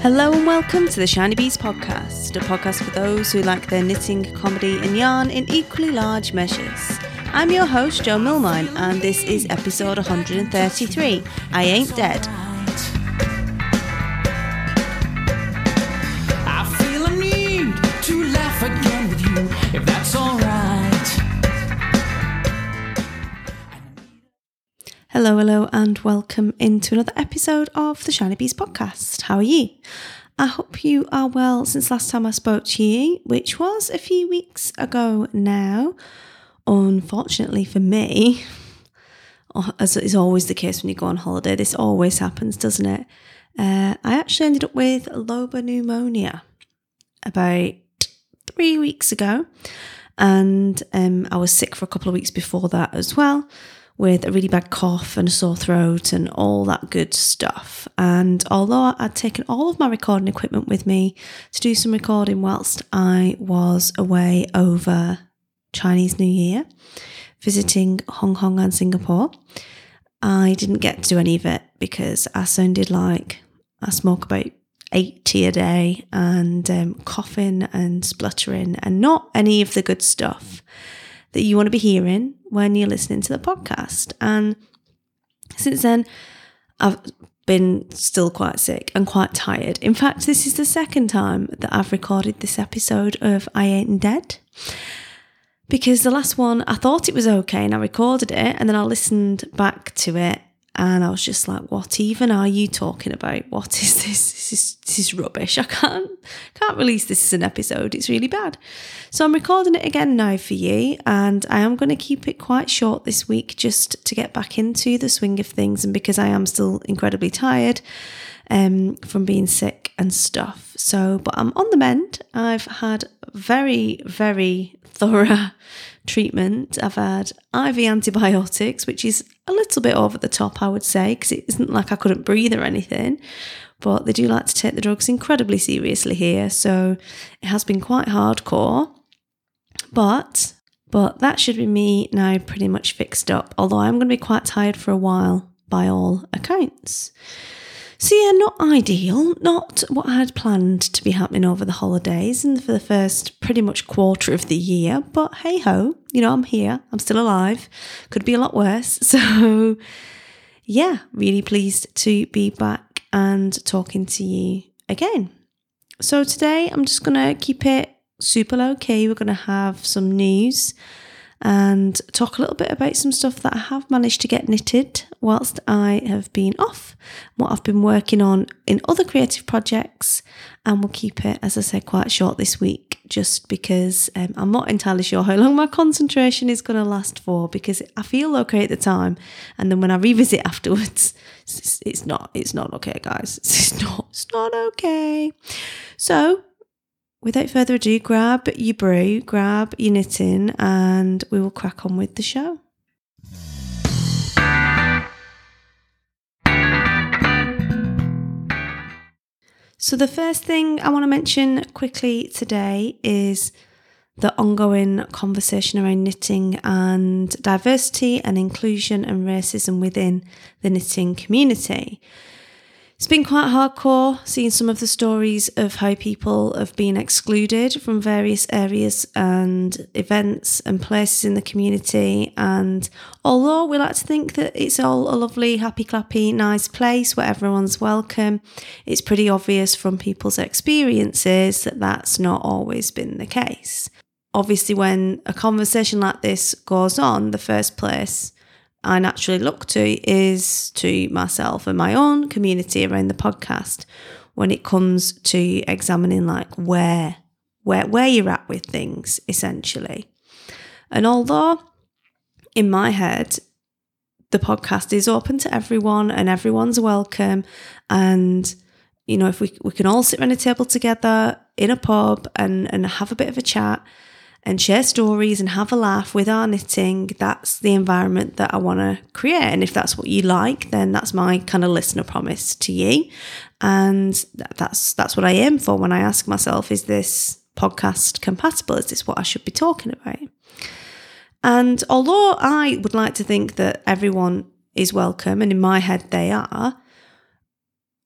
Hello and welcome to the Shiny Bees podcast, a podcast for those who like their knitting, comedy, and yarn in equally large measures. I'm your host, Jo Milmine, and this is episode 133 I Aten't Dead. Welcome into another episode of the Shiny Bees podcast. How are you? I hope you are well since last time I spoke to you, which was a few weeks ago now. Unfortunately for me, oh, as is always the case when you go on holiday, this always happens, doesn't it? Uh, I actually ended up with lobar pneumonia about three weeks ago, and um, I was sick for a couple of weeks before that as well with a really bad cough and a sore throat and all that good stuff. And although I'd taken all of my recording equipment with me to do some recording whilst I was away over Chinese New Year, visiting Hong Kong and Singapore, I didn't get to do any of it because I sounded like I smoke about 80 a day and um, coughing and spluttering and not any of the good stuff that you want to be hearing when you're listening to the podcast. And since then, I've been still quite sick and quite tired. In fact, this is the second time that I've recorded this episode of I Aten't Dead. Because the last one, I thought it was okay and I recorded it, and then I listened back to it and I was just like, "What even are you talking about? What is this? This is this is rubbish. I can't can't release this as an episode. It's really bad." So I'm recording it again now for you, and I am going to keep it quite short this week, just to get back into the swing of things, and because I am still incredibly tired um, from being sick and stuff. So, but I'm on the mend. I've had very very thorough treatment. I've had IV antibiotics, which is a little bit over the top, I would say, because it isn't like I couldn't breathe or anything. But they do like to take the drugs incredibly seriously here, so it has been quite hardcore. But but that should be me now pretty much fixed up, although I'm going to be quite tired for a while by all accounts. So, yeah, not ideal, not what I had planned to be happening over the holidays and for the first pretty much quarter of the year. But hey ho, you know, I'm here, I'm still alive. Could be a lot worse. So, yeah, really pleased to be back and talking to you again. So, today I'm just going to keep it super low key. We're going to have some news and talk a little bit about some stuff that I have managed to get knitted whilst I have been off, what I've been working on in other creative projects, and we'll keep it, as I said, quite short this week just because um, I'm not entirely sure how long my concentration is going to last for because I feel okay at the time, and then when I revisit afterwards, it's, it's not, it's not okay, guys. It's not, it's not okay. So without further ado, grab your brew, grab your knitting, and we will crack on with the show. So, the first thing I want to mention quickly today is the ongoing conversation around knitting and diversity and inclusion and racism within the knitting community. It's been quite hardcore seeing some of the stories of how people have been excluded from various areas and events and places in the community. And although we like to think that it's all a lovely, happy, clappy, nice place where everyone's welcome, it's pretty obvious from people's experiences that that's not always been the case. Obviously, when a conversation like this goes on, the first place I naturally look to is to myself and my own community around the podcast when it comes to examining like where where where you're at with things essentially. And although in my head the podcast is open to everyone and everyone's welcome and you know if we we can all sit around a table together in a pub and and have a bit of a chat and share stories and have a laugh with our knitting, that's the environment that I want to create. And if that's what you like, then that's my kind of listener promise to you. And that's that's what I aim for when I ask myself, is this podcast compatible? Is this what I should be talking about? And although I would like to think that everyone is welcome, and in my head they are,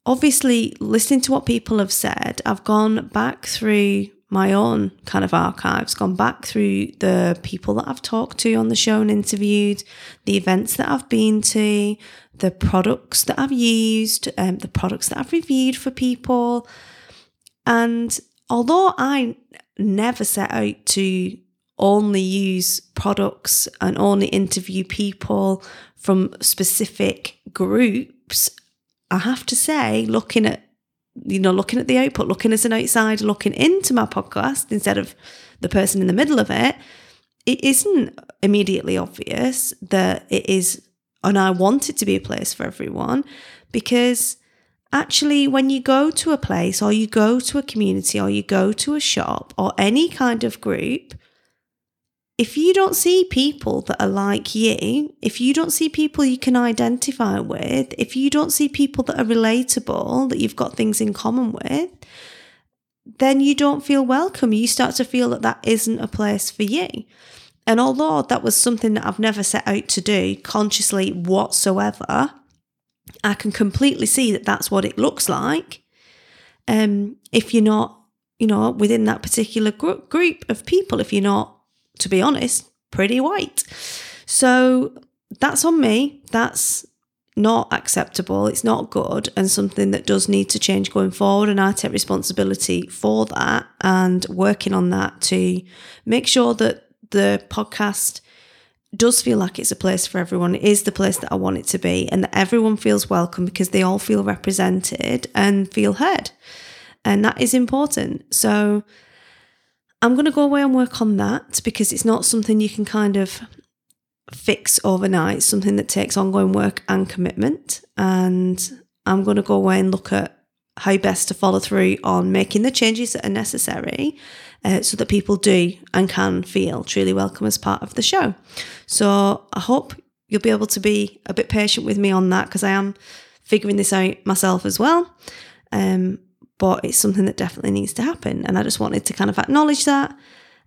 obviously, listening to what people have said, I've gone back through my own kind of archives, gone back through the people that I've talked to on the show and interviewed, the events that I've been to, the products that I've used, um, the products that I've reviewed for people. And although I never set out to only use products and only interview people from specific groups, I have to say, looking at you know, looking at the output, looking as an outsider, looking into my podcast instead of the person in the middle of it, it isn't immediately obvious that it is, and I want it to be a place for everyone because actually, when you go to a place or you go to a community or you go to a shop or any kind of group, if you don't see people that are like you, if you don't see people you can identify with, if you don't see people that are relatable, that you've got things in common with, then you don't feel welcome. You start to feel that that isn't a place for you. And although that was something that I've never set out to do consciously whatsoever, I can completely see that that's what it looks like. Um, if you're not, you know, within that particular gr- group of people, if you're not to be honest, pretty white. So that's on me. That's not acceptable. It's not good and something that does need to change going forward. And I take responsibility for that and working on that to make sure that the podcast does feel like it's a place for everyone. It is the place that I want it to be, and that everyone feels welcome because they all feel represented and feel heard. And that is important. So I'm going to go away and work on that because it's not something you can kind of fix overnight, something that takes ongoing work and commitment. And I'm going to go away and look at how best to follow through on making the changes that are necessary uh, so that people do and can feel truly welcome as part of the show. So I hope you'll be able to be a bit patient with me on that because I am figuring this out myself as well. Um, but it's something that definitely needs to happen. And I just wanted to kind of acknowledge that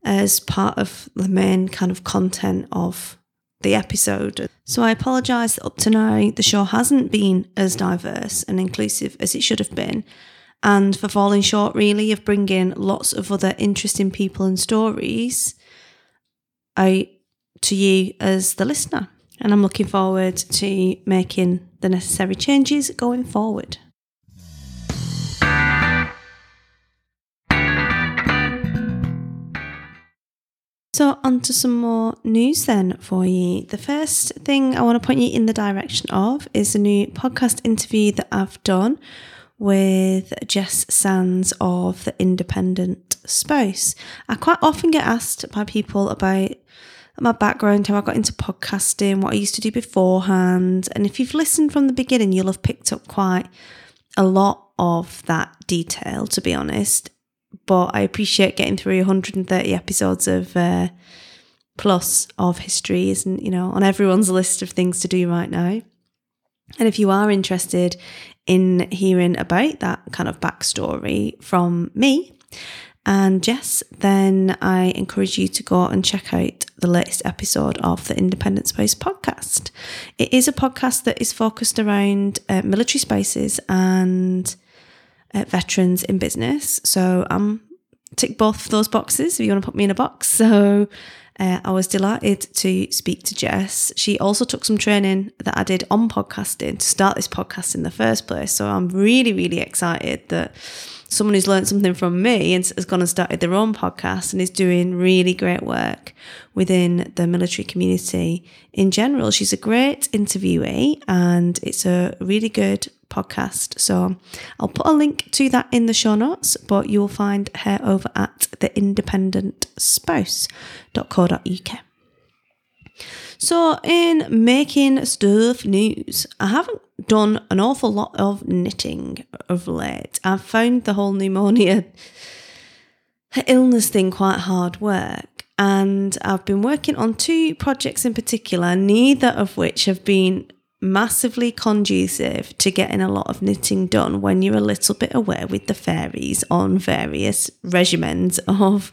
as part of the main kind of content of the episode. So I apologise that up to now the show hasn't been as diverse and inclusive as it should have been, and for falling short really of bringing lots of other interesting people and stories out to you as the listener. And I'm looking forward to making the necessary changes going forward. So, on to some more news then for you. The first thing I want to point you in the direction of is a new podcast interview that I've done with Jess Sands of the Independent Spouse. I quite often get asked by people about my background, how I got into podcasting, what I used to do beforehand. And if you've listened from the beginning, you'll have picked up quite a lot of that detail, to be honest but I appreciate getting through 130 episodes of uh, plus of history isn't you know on everyone's list of things to do right now. And if you are interested in hearing about that kind of backstory from me and Jess, then I encourage you to go and check out the latest episode of the Independent Spouse podcast. It is a podcast that is focused around uh, military spaces and uh, veterans in business. So I'm tick both those boxes if you want to put me in a box. So uh, I was delighted to speak to Jess. She also took some training that I did on podcasting to start this podcast in the first place. So I'm really, really excited that someone who's learned something from me and has gone and started their own podcast and is doing really great work within the military community in general. She's a great interviewee and it's a really good podcast. So I'll put a link to that in the show notes, but you'll find her over at theindependentspouse.co.uk. So, in making stuff news, I haven't done an awful lot of knitting of late. I've found the whole pneumonia illness thing quite hard work, and I've been working on two projects in particular, neither of which have been massively conducive to getting a lot of knitting done when you're a little bit aware with the fairies on various regimens of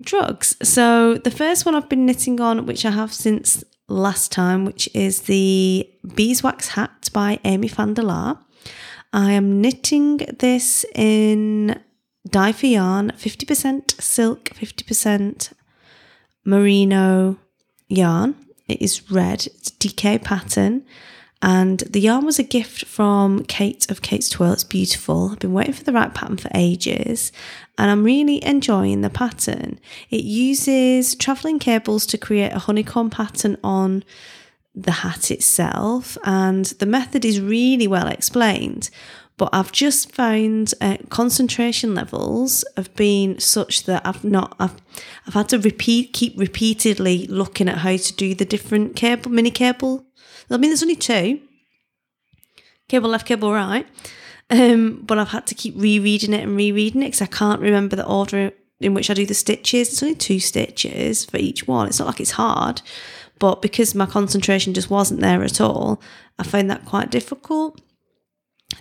drugs. So the first one I've been knitting on, which I have since last time, which is the beeswax hat by Amy van Laar. I am knitting this in dye for yarn, 50% silk, 50% merino yarn. It is red, it's a DK pattern. And the yarn was a gift from Kate of Kate's Twirl. It's beautiful. I've been waiting for the right pattern for ages and I'm really enjoying the pattern. It uses travelling cables to create a honeycomb pattern on the hat itself, and the method is really well explained. But I've just found uh, concentration levels have been such that I've not I've I've had to repeat keep repeatedly looking at how to do the different cable mini cable I mean, there's only two cable left, cable right. Um, but I've had to keep rereading it and rereading it because I can't remember the order in which I do the stitches. It's only two stitches for each one. It's not like it's hard, but because my concentration just wasn't there at all, I found that quite difficult.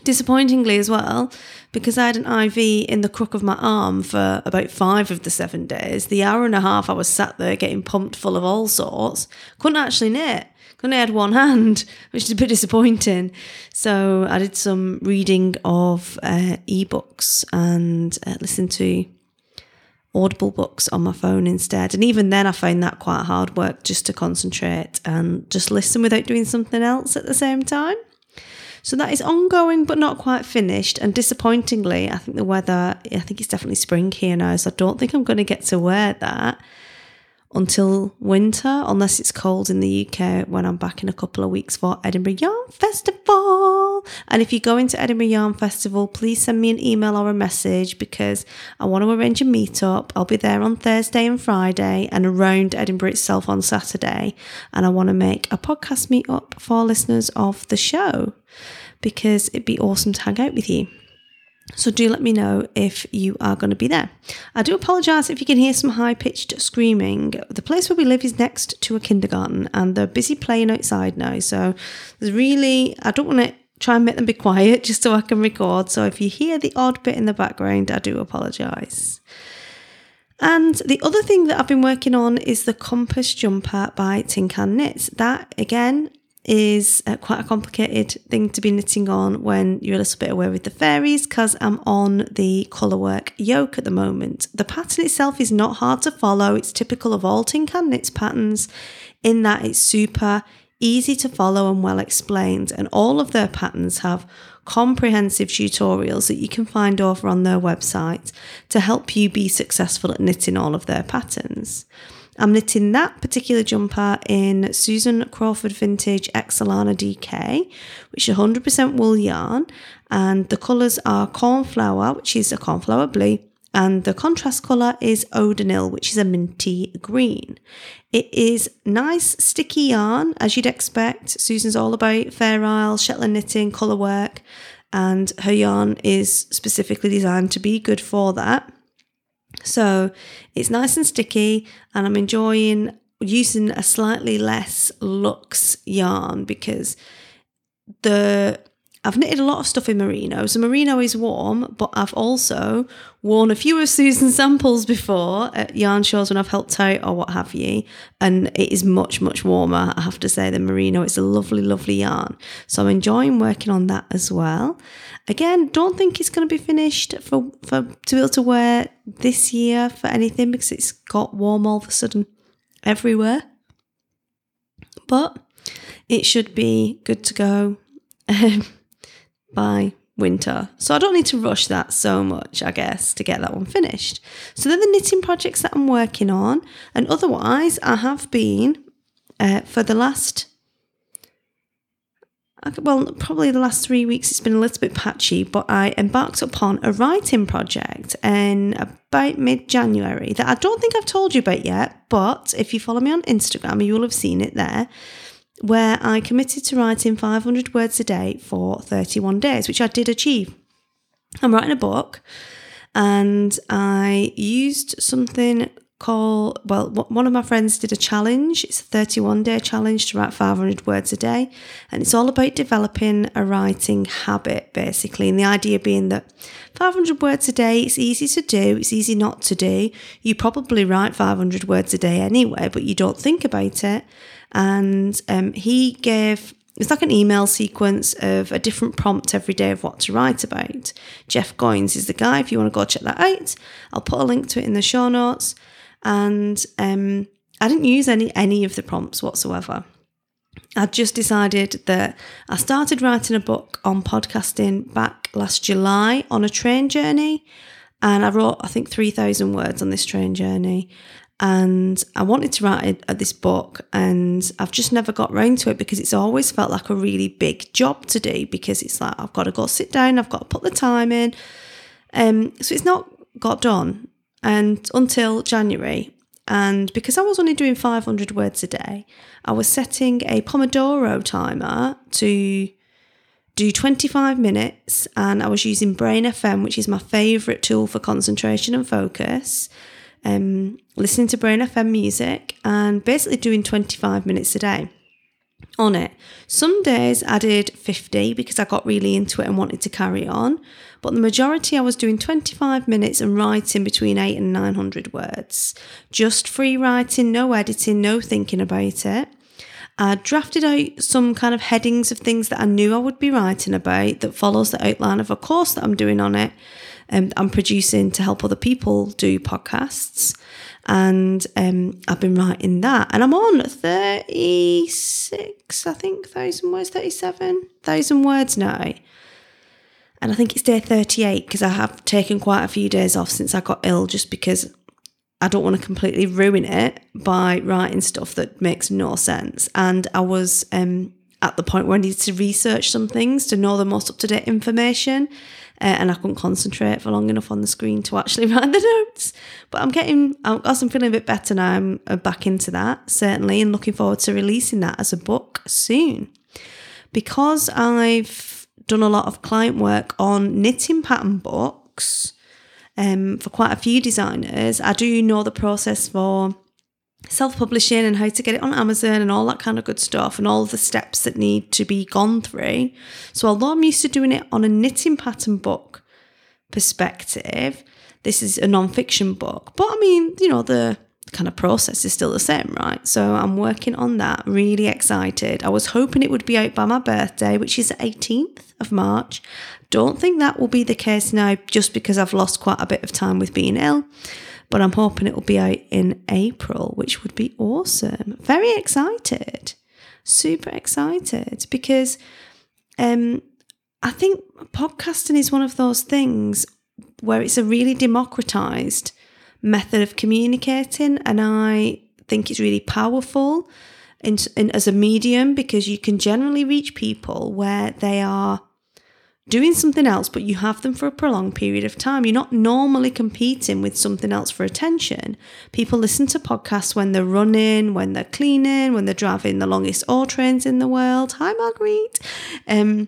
Disappointingly, as well, because I had an IV in the crook of my arm for about five of the seven days, the hour and a half I was sat there getting pumped full of all sorts, couldn't actually knit. Couldn't had one hand, which is a bit disappointing. So I did some reading of uh, ebooks and uh, listened to Audible books on my phone instead. And even then, I found that quite hard work just to concentrate and just listen without doing something else at the same time. So that is ongoing but not quite finished. And disappointingly, I think the weather, I think it's definitely spring here now. So I don't think I'm going to get to wear that until winter, unless it's cold in the UK when I'm back in a couple of weeks for Edinburgh Yarn Festival. And if you're going to Edinburgh Yarn Festival, please send me an email or a message because I want to arrange a meetup. I'll be there on Thursday and Friday and around Edinburgh itself on Saturday. And I want to make a podcast meetup for listeners of the show because it'd be awesome to hang out with you. So do let me know if you are going to be there. I do apologise if you can hear some high pitched screaming. The place where we live is next to a kindergarten and they're busy playing outside now. So there's really, I don't want to try and make them be quiet just so I can record. So if you hear the odd bit in the background, I do apologise. And the other thing that I've been working on is the Compass Jumper by Tin Can Knits. That again is uh, quite a complicated thing to be knitting on when you're a little bit away with the fairies because I'm on the colourwork yoke at the moment. The pattern itself is not hard to follow. It's typical of all Tin Can Knits patterns in that it's super easy to follow and well explained. And all of their patterns have comprehensive tutorials that you can find over on their website to help you be successful at knitting all of their patterns. I'm knitting that particular jumper in Susan Crawford Vintage Excelana DK, which is 100% wool yarn, and the colours are cornflower, which is a cornflower blue, and the contrast colour is Odonil, which is a minty green. It is nice sticky yarn, as you'd expect. Susan's all about Fair Isle, Shetland knitting, colour work, and her yarn is specifically designed to be good for that. So it's nice and sticky, and I'm enjoying using a slightly less luxe yarn because the I've knitted a lot of stuff in merino. So merino is warm, but I've also worn a few of Susan's samples before at yarn shows when I've helped out or what have you. And it is much, much warmer, I have to say, than merino. It's a lovely, lovely yarn. So I'm enjoying working on that as well. Again, don't think it's going to be finished for, for to be able to wear this year for anything because it's got warm all of a sudden everywhere. But it should be good to go. by winter. So I don't need to rush that so much, I guess, to get that one finished. So they're the knitting projects that I'm working on. And otherwise, I have been uh, for the last, well, probably the last three weeks, it's been a little bit patchy, but I embarked upon a writing project in about mid January that I don't think I've told you about yet. But if you follow me on Instagram, you will have seen it there where I committed to writing 500 words a day for 31 days, which I did achieve. I'm writing a book and I used something called, well, one of my friends did a challenge. It's a 31 day challenge to write 500 words a day. And it's all about developing a writing habit, basically. And the idea being that 500 words a day, it's easy to do, it's easy not to do. You probably write 500 words a day anyway, but you don't think about it and um, he gave it's like an email sequence of a different prompt every day of what to write about. Jeff Goins is the guy. If you want to go check that out, I'll put a link to it in the show notes. And um, I didn't use any any of the prompts whatsoever. I just decided that I started writing a book on podcasting back last July on a train journey. And I wrote, I think, 3,000 words on this train journey. And I wanted to write a, this book, and I've just never got round to it because it's always felt like a really big job to do because it's like I've got to go sit down, I've got to put the time in. Um, so it's not got done. And until January, and because I was only doing 500 words a day, I was setting a Pomodoro timer to do 25 minutes. And I was using Brain FM, which is my favourite tool for concentration and focus. Um, listening to Brain FM music and basically doing 25 minutes a day on it. Some days I did 50 because I got really into it and wanted to carry on, but the majority I was doing 25 minutes and writing between 8 and 900 words. Just free writing, no editing, no thinking about it. I drafted out some kind of headings of things that I knew I would be writing about that follows the outline of a course that I'm doing on it. Um, I'm producing to help other people do podcasts and um, I've been writing that, and I'm on 36, I think, thousand words, 37 thousand words now. And I think it's day 38 because I have taken quite a few days off since I got ill just because I don't want to completely ruin it by writing stuff that makes no sense. And I was um, at the point where I needed to research some things to know the most up to date information uh, and I couldn't concentrate for long enough on the screen to actually write the notes. But I'm getting, as I'm feeling a bit better now, I'm uh, back into that certainly, and looking forward to releasing that as a book soon. Because I've done a lot of client work on knitting pattern books um, for quite a few designers, I do know the process for self publishing and how to get it on Amazon and all that kind of good stuff and all the steps that need to be gone through. So, although I'm used to doing it on a knitting pattern book perspective, this is a non fiction book. But I mean, you know, the kind of process is still the same, right? So, I'm working on that, really excited. I was hoping it would be out by my birthday, which is the 18th of March. Don't think that will be the case now, just because I've lost quite a bit of time with being ill but I'm hoping it will be out in April, which would be awesome. Very excited, super excited because um, I think podcasting is one of those things where it's a really democratized method of communicating, and I think it's really powerful in, in, as a medium because you can generally reach people where they are doing something else, but you have them for a prolonged period of time. You're not normally competing with something else for attention. People listen to podcasts when they're running, when they're cleaning, when they're driving the longest all trains in the world. Hi, Marguerite. Um,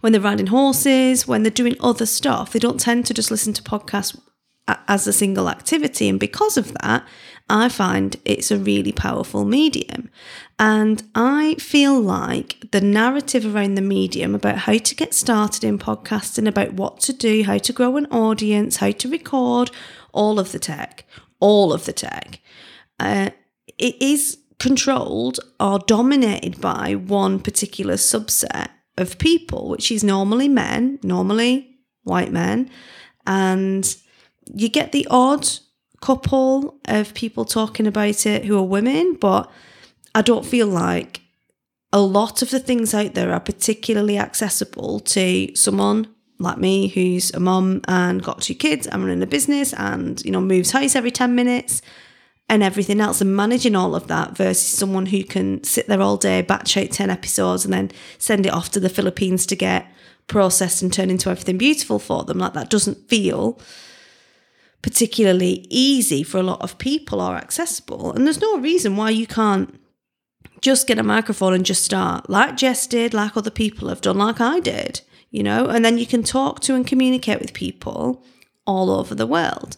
when they're riding horses, when they're doing other stuff, they don't tend to just listen to podcasts as a single activity. And because of that, I find it's a really powerful medium. And I feel like the narrative around the medium about how to get started in podcasting, about what to do, how to grow an audience, how to record, all of the tech, all of the tech, uh, it is controlled or dominated by one particular subset of people, which is normally men, normally white men. And you get the odd couple of people talking about it who are women, but I don't feel like a lot of the things out there are particularly accessible to someone like me who's a mum and got two kids and running a business and you know moves house every 10 minutes and everything else and managing all of that versus someone who can sit there all day batch out 10 episodes and then send it off to the philippines to get processed and turned into everything beautiful for them. Like that doesn't feel particularly easy for a lot of people or accessible. And there's no reason why you can't just get a microphone and just start, like Jess did, like other people have done, like I did, you know, and then you can talk to and communicate with people all over the world.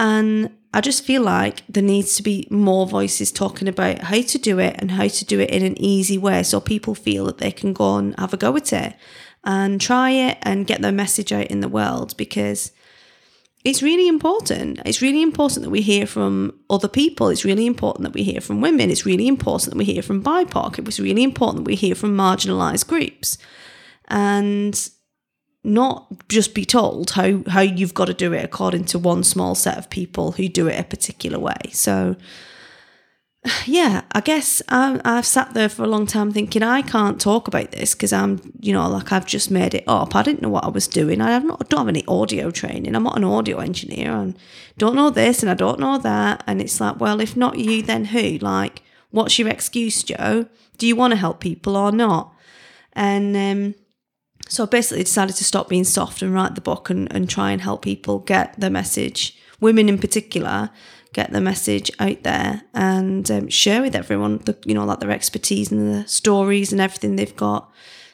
And I just feel like there needs to be more voices talking about how to do it and how to do it in an easy way so people feel that they can go and have a go at it and try it and get their message out in the world because it's really important. It's really important that we hear from other people. It's really important that we hear from women. It's really important that we hear from BIPOC. It was really important that we hear from marginalised groups. And not just be told how, how you've got to do it according to one small set of people who do it a particular way. So, yeah, I guess I, I've sat there for a long time thinking I can't talk about this because I'm, you know, like I've just made it up. I didn't know what I was doing. I have not, don't have any audio training. I'm not an audio engineer and don't know this and I don't know that. And it's like, well, if not you, then who? Like, what's your excuse, Jo? Do you want to help people or not? And um, so I basically decided to stop being soft and write the book and, and try and help people get the message, women in particular, get the message out there and um, share with everyone the you know like their expertise and the stories and everything they've got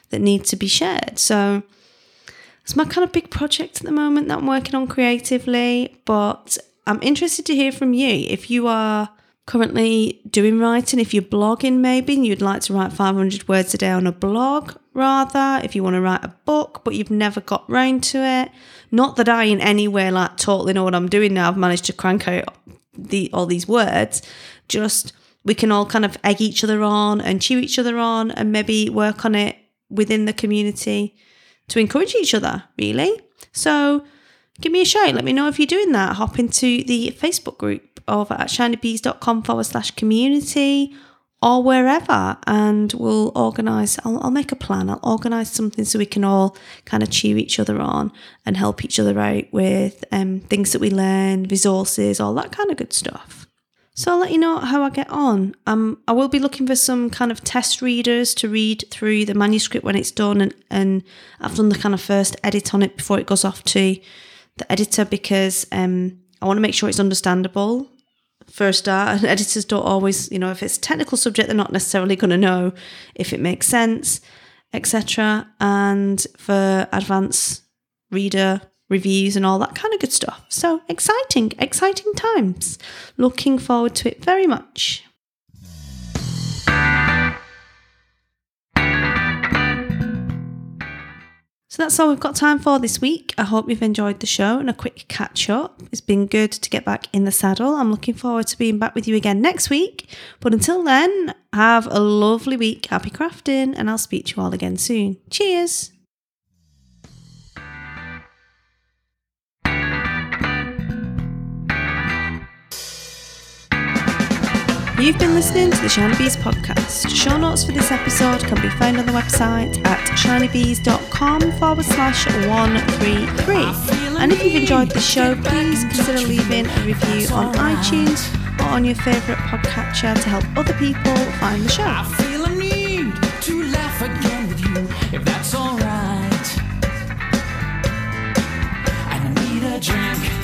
that need to be shared. So it's my kind of big project at the moment that I'm working on creatively, but I'm interested to hear from you if you are currently doing writing, if you're blogging maybe and you'd like to write 500 words a day on a blog, rather, if you want to write a book but you've never got round to it. Not that I in any way like totally know what I'm doing now. I've managed to crank out the all these words. Just we can all kind of egg each other on and cheer each other on and maybe work on it within the community to encourage each other, really. So give me a shout. Let me know if you're doing that. Hop into the Facebook group over at shinybees.com forward slash community or wherever and we'll organise I'll, I'll make a plan. I'll organise something so we can all kind of cheer each other on and help each other out with um, things that we learn resources all that kind of good stuff. So i'll let you know how i get on. Um, i will be looking for some kind of test readers to read through the manuscript when it's done and, and i've done the kind of first edit on it before it goes off to the editor because um, i want to make sure it's understandable for a. And editors don't always, you know, if it's a technical subject, they're not necessarily going to know if it makes sense, etc. And for advanced reader reviews and all that kind of good stuff. So exciting, exciting times. Looking forward to it very much. So that's all we've got time for this week. I hope you've enjoyed the show and a quick catch up. It's been good to get back in the saddle. I'm looking forward to being back with you again next week. But until then, have a lovely week. Happy crafting, and I'll speak to you all again soon. Cheers. You've been listening to the Shiny Bees podcast. Show notes for this episode can be found on the website at shinybees.com forward slash 133. And if you've enjoyed the show, please consider leaving a review on iTunes or on your favourite podcatcher to help other people find the show. drink